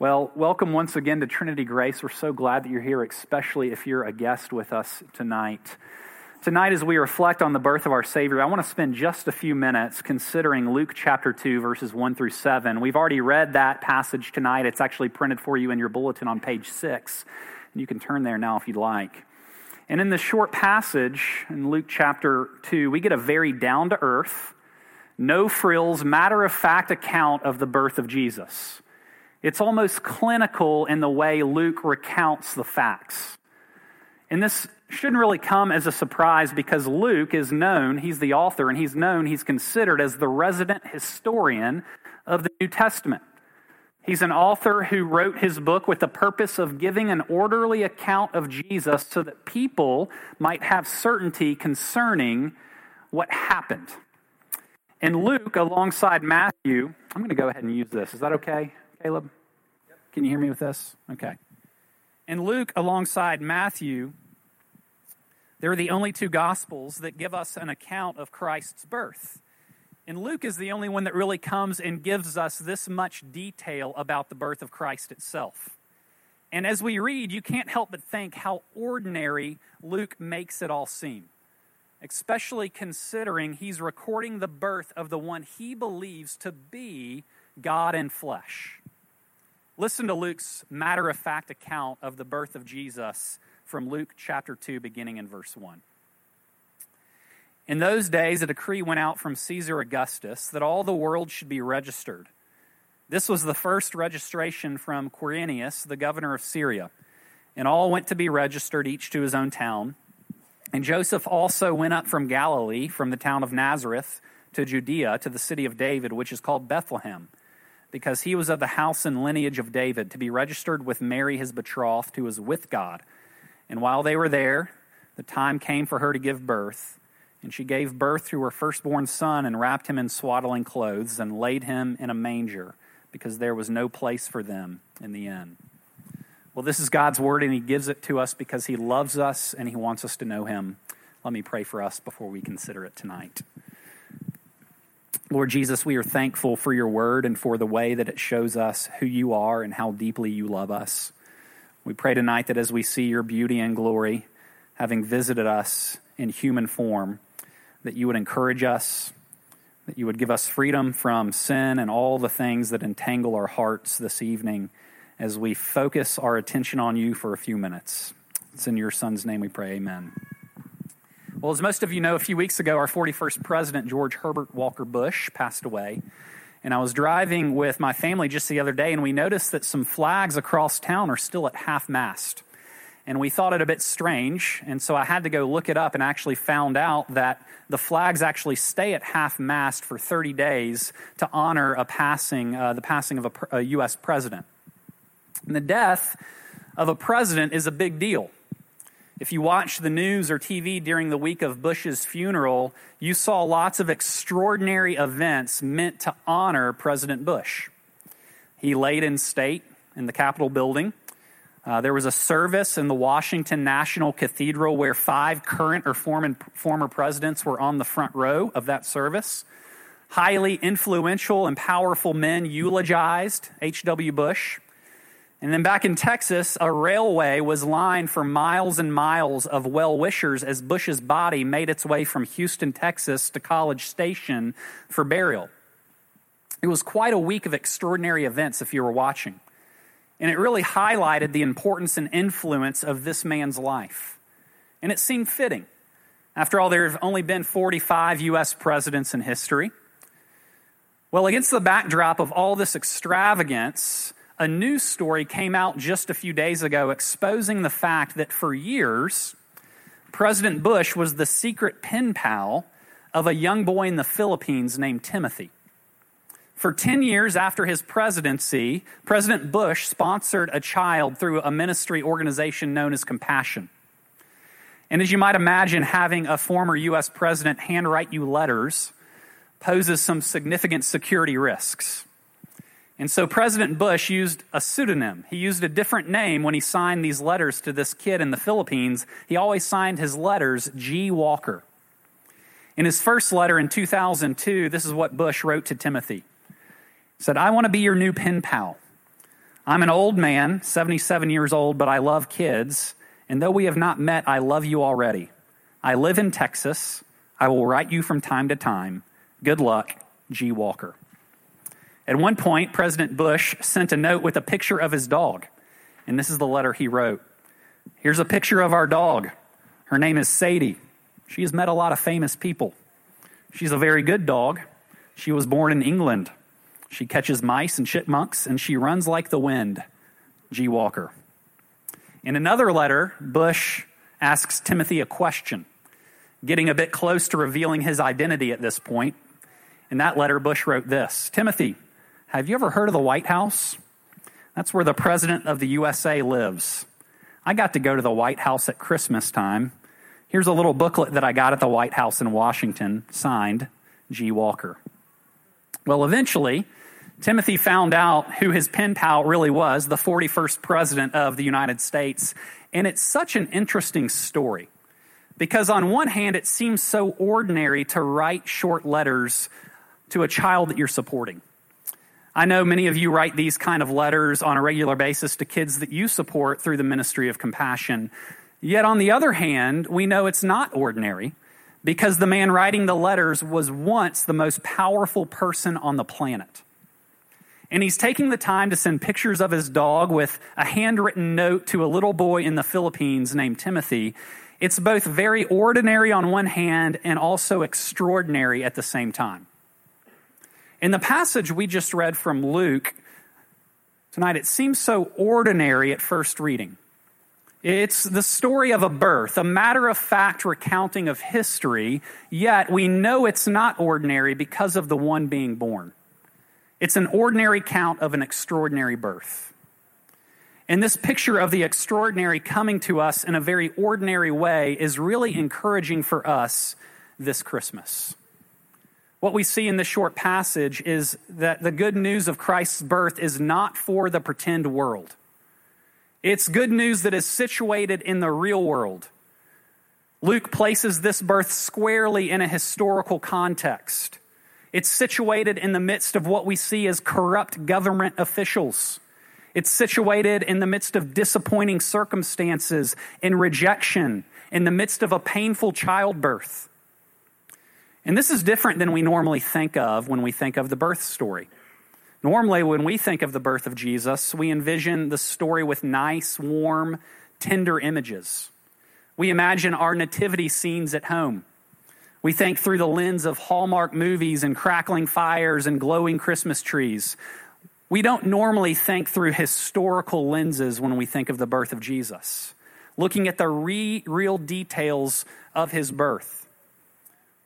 Well, welcome once again to Trinity Grace. We're so glad that you're here, especially if you're a guest with us tonight. Tonight, as we reflect on the birth of our Savior, I want to spend just a few minutes considering Luke chapter 2, verses 1 through 7. We've already read that passage tonight. It's actually printed for you in your bulletin on page 6. And you can turn there now if you'd like. And in this short passage in Luke chapter 2, we get a very down to earth, no frills, matter of fact account of the birth of Jesus. It's almost clinical in the way Luke recounts the facts. And this shouldn't really come as a surprise because Luke is known, he's the author, and he's known, he's considered as the resident historian of the New Testament. He's an author who wrote his book with the purpose of giving an orderly account of Jesus so that people might have certainty concerning what happened. And Luke, alongside Matthew, I'm going to go ahead and use this. Is that okay? Caleb? Can you hear me with this? Okay. And Luke, alongside Matthew, they're the only two gospels that give us an account of Christ's birth. And Luke is the only one that really comes and gives us this much detail about the birth of Christ itself. And as we read, you can't help but think how ordinary Luke makes it all seem, especially considering he's recording the birth of the one he believes to be God in flesh. Listen to Luke's matter of fact account of the birth of Jesus from Luke chapter 2, beginning in verse 1. In those days, a decree went out from Caesar Augustus that all the world should be registered. This was the first registration from Quirinius, the governor of Syria. And all went to be registered, each to his own town. And Joseph also went up from Galilee, from the town of Nazareth, to Judea, to the city of David, which is called Bethlehem because he was of the house and lineage of David, to be registered with Mary, his betrothed, who was with God. And while they were there, the time came for her to give birth. And she gave birth to her firstborn son and wrapped him in swaddling clothes and laid him in a manger because there was no place for them in the inn. Well, this is God's word, and He gives it to us because He loves us and He wants us to know Him. Let me pray for us before we consider it tonight. Lord Jesus, we are thankful for your word and for the way that it shows us who you are and how deeply you love us. We pray tonight that as we see your beauty and glory, having visited us in human form, that you would encourage us, that you would give us freedom from sin and all the things that entangle our hearts this evening as we focus our attention on you for a few minutes. It's in your Son's name we pray. Amen. Well, as most of you know, a few weeks ago, our 41st president, George Herbert Walker Bush, passed away. And I was driving with my family just the other day, and we noticed that some flags across town are still at half mast. And we thought it a bit strange, and so I had to go look it up and actually found out that the flags actually stay at half mast for 30 days to honor a passing, uh, the passing of a, a U.S. president. And the death of a president is a big deal. If you watched the news or TV during the week of Bush's funeral, you saw lots of extraordinary events meant to honor President Bush. He laid in state in the Capitol building. Uh, there was a service in the Washington National Cathedral where five current or former, former presidents were on the front row of that service. Highly influential and powerful men eulogized H.W. Bush. And then back in Texas, a railway was lined for miles and miles of well wishers as Bush's body made its way from Houston, Texas to College Station for burial. It was quite a week of extraordinary events if you were watching. And it really highlighted the importance and influence of this man's life. And it seemed fitting. After all, there have only been 45 U.S. presidents in history. Well, against the backdrop of all this extravagance, a news story came out just a few days ago exposing the fact that for years, President Bush was the secret pen pal of a young boy in the Philippines named Timothy. For 10 years after his presidency, President Bush sponsored a child through a ministry organization known as Compassion. And as you might imagine, having a former U.S. president handwrite you letters poses some significant security risks. And so President Bush used a pseudonym. He used a different name when he signed these letters to this kid in the Philippines. He always signed his letters G. Walker. In his first letter in 2002, this is what Bush wrote to Timothy. He said, I want to be your new pen pal. I'm an old man, 77 years old, but I love kids. And though we have not met, I love you already. I live in Texas. I will write you from time to time. Good luck, G. Walker. At one point, President Bush sent a note with a picture of his dog. And this is the letter he wrote Here's a picture of our dog. Her name is Sadie. She has met a lot of famous people. She's a very good dog. She was born in England. She catches mice and chipmunks, and she runs like the wind. G. Walker. In another letter, Bush asks Timothy a question, getting a bit close to revealing his identity at this point. In that letter, Bush wrote this Timothy, have you ever heard of the White House? That's where the President of the USA lives. I got to go to the White House at Christmas time. Here's a little booklet that I got at the White House in Washington, signed G. Walker. Well, eventually, Timothy found out who his pen pal really was, the 41st President of the United States. And it's such an interesting story because, on one hand, it seems so ordinary to write short letters to a child that you're supporting. I know many of you write these kind of letters on a regular basis to kids that you support through the ministry of compassion. Yet, on the other hand, we know it's not ordinary because the man writing the letters was once the most powerful person on the planet. And he's taking the time to send pictures of his dog with a handwritten note to a little boy in the Philippines named Timothy. It's both very ordinary on one hand and also extraordinary at the same time. In the passage we just read from Luke tonight, it seems so ordinary at first reading. It's the story of a birth, a matter of fact recounting of history, yet we know it's not ordinary because of the one being born. It's an ordinary count of an extraordinary birth. And this picture of the extraordinary coming to us in a very ordinary way is really encouraging for us this Christmas. What we see in this short passage is that the good news of Christ's birth is not for the pretend world. It's good news that is situated in the real world. Luke places this birth squarely in a historical context. It's situated in the midst of what we see as corrupt government officials. It's situated in the midst of disappointing circumstances and rejection, in the midst of a painful childbirth. And this is different than we normally think of when we think of the birth story. Normally, when we think of the birth of Jesus, we envision the story with nice, warm, tender images. We imagine our nativity scenes at home. We think through the lens of Hallmark movies and crackling fires and glowing Christmas trees. We don't normally think through historical lenses when we think of the birth of Jesus, looking at the re- real details of his birth.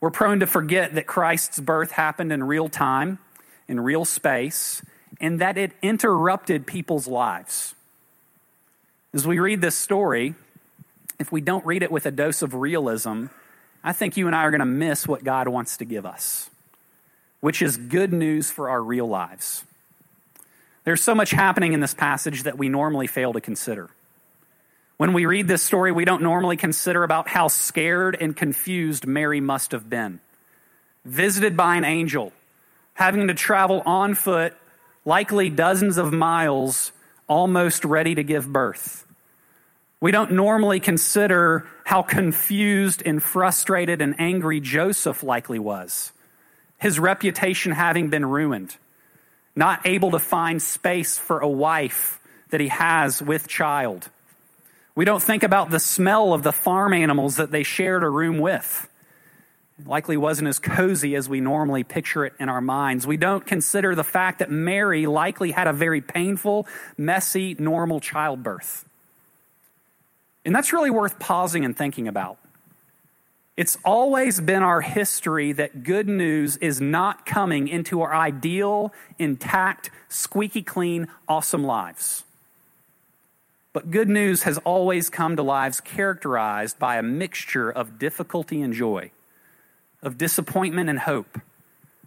We're prone to forget that Christ's birth happened in real time, in real space, and that it interrupted people's lives. As we read this story, if we don't read it with a dose of realism, I think you and I are going to miss what God wants to give us, which is good news for our real lives. There's so much happening in this passage that we normally fail to consider. When we read this story, we don't normally consider about how scared and confused Mary must have been. Visited by an angel, having to travel on foot, likely dozens of miles, almost ready to give birth. We don't normally consider how confused and frustrated and angry Joseph likely was, his reputation having been ruined, not able to find space for a wife that he has with child we don't think about the smell of the farm animals that they shared a room with. It likely wasn't as cozy as we normally picture it in our minds. We don't consider the fact that Mary likely had a very painful, messy, normal childbirth. And that's really worth pausing and thinking about. It's always been our history that good news is not coming into our ideal, intact, squeaky clean, awesome lives. But good news has always come to lives characterized by a mixture of difficulty and joy, of disappointment and hope,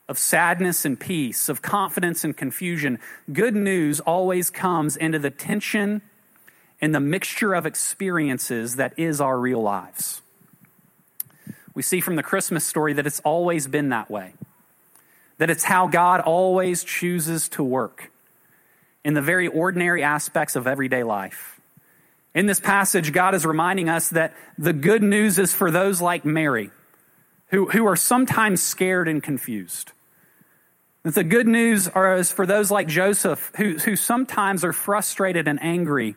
of sadness and peace, of confidence and confusion. Good news always comes into the tension and the mixture of experiences that is our real lives. We see from the Christmas story that it's always been that way, that it's how God always chooses to work. in the very ordinary aspects of everyday life. In this passage, God is reminding us that the good news is for those like Mary, who, who are sometimes scared and confused. That the good news is for those like Joseph, who, who sometimes are frustrated and angry.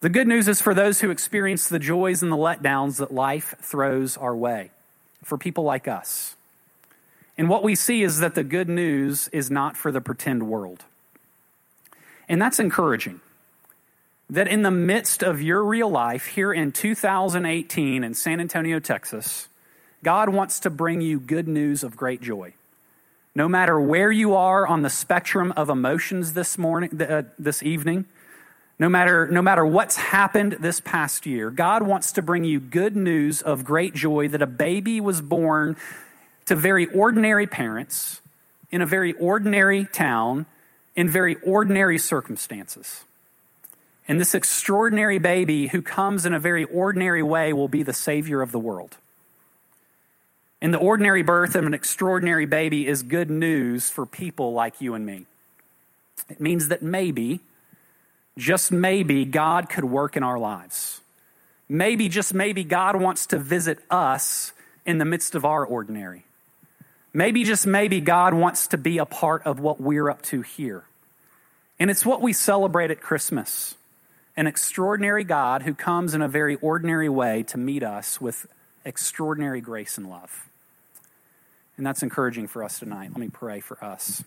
The good news is for those who experience the joys and the letdowns that life throws our way, for people like us. And what we see is that the good news is not for the pretend world. And that's encouraging. That in the midst of your real life here in 2018 in San Antonio, Texas, God wants to bring you good news of great joy. No matter where you are on the spectrum of emotions this morning, uh, this evening, no matter, no matter what's happened this past year, God wants to bring you good news of great joy that a baby was born to very ordinary parents in a very ordinary town in very ordinary circumstances. And this extraordinary baby who comes in a very ordinary way will be the Savior of the world. And the ordinary birth of an extraordinary baby is good news for people like you and me. It means that maybe, just maybe, God could work in our lives. Maybe, just maybe, God wants to visit us in the midst of our ordinary. Maybe, just maybe, God wants to be a part of what we're up to here. And it's what we celebrate at Christmas an extraordinary God who comes in a very ordinary way to meet us with extraordinary grace and love. And that's encouraging for us tonight. Let me pray for us.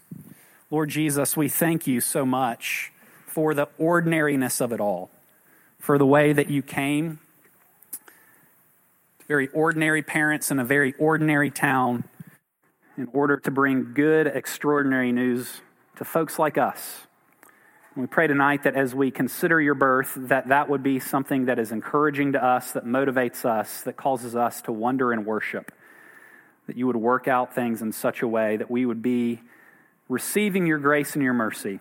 Lord Jesus, we thank you so much for the ordinariness of it all, for the way that you came, very ordinary parents in a very ordinary town in order to bring good, extraordinary news to folks like us. We pray tonight that as we consider your birth, that that would be something that is encouraging to us, that motivates us, that causes us to wonder and worship. That you would work out things in such a way that we would be receiving your grace and your mercy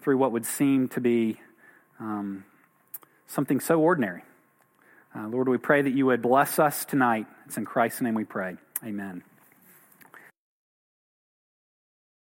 through what would seem to be um, something so ordinary. Uh, Lord, we pray that you would bless us tonight. It's in Christ's name we pray. Amen.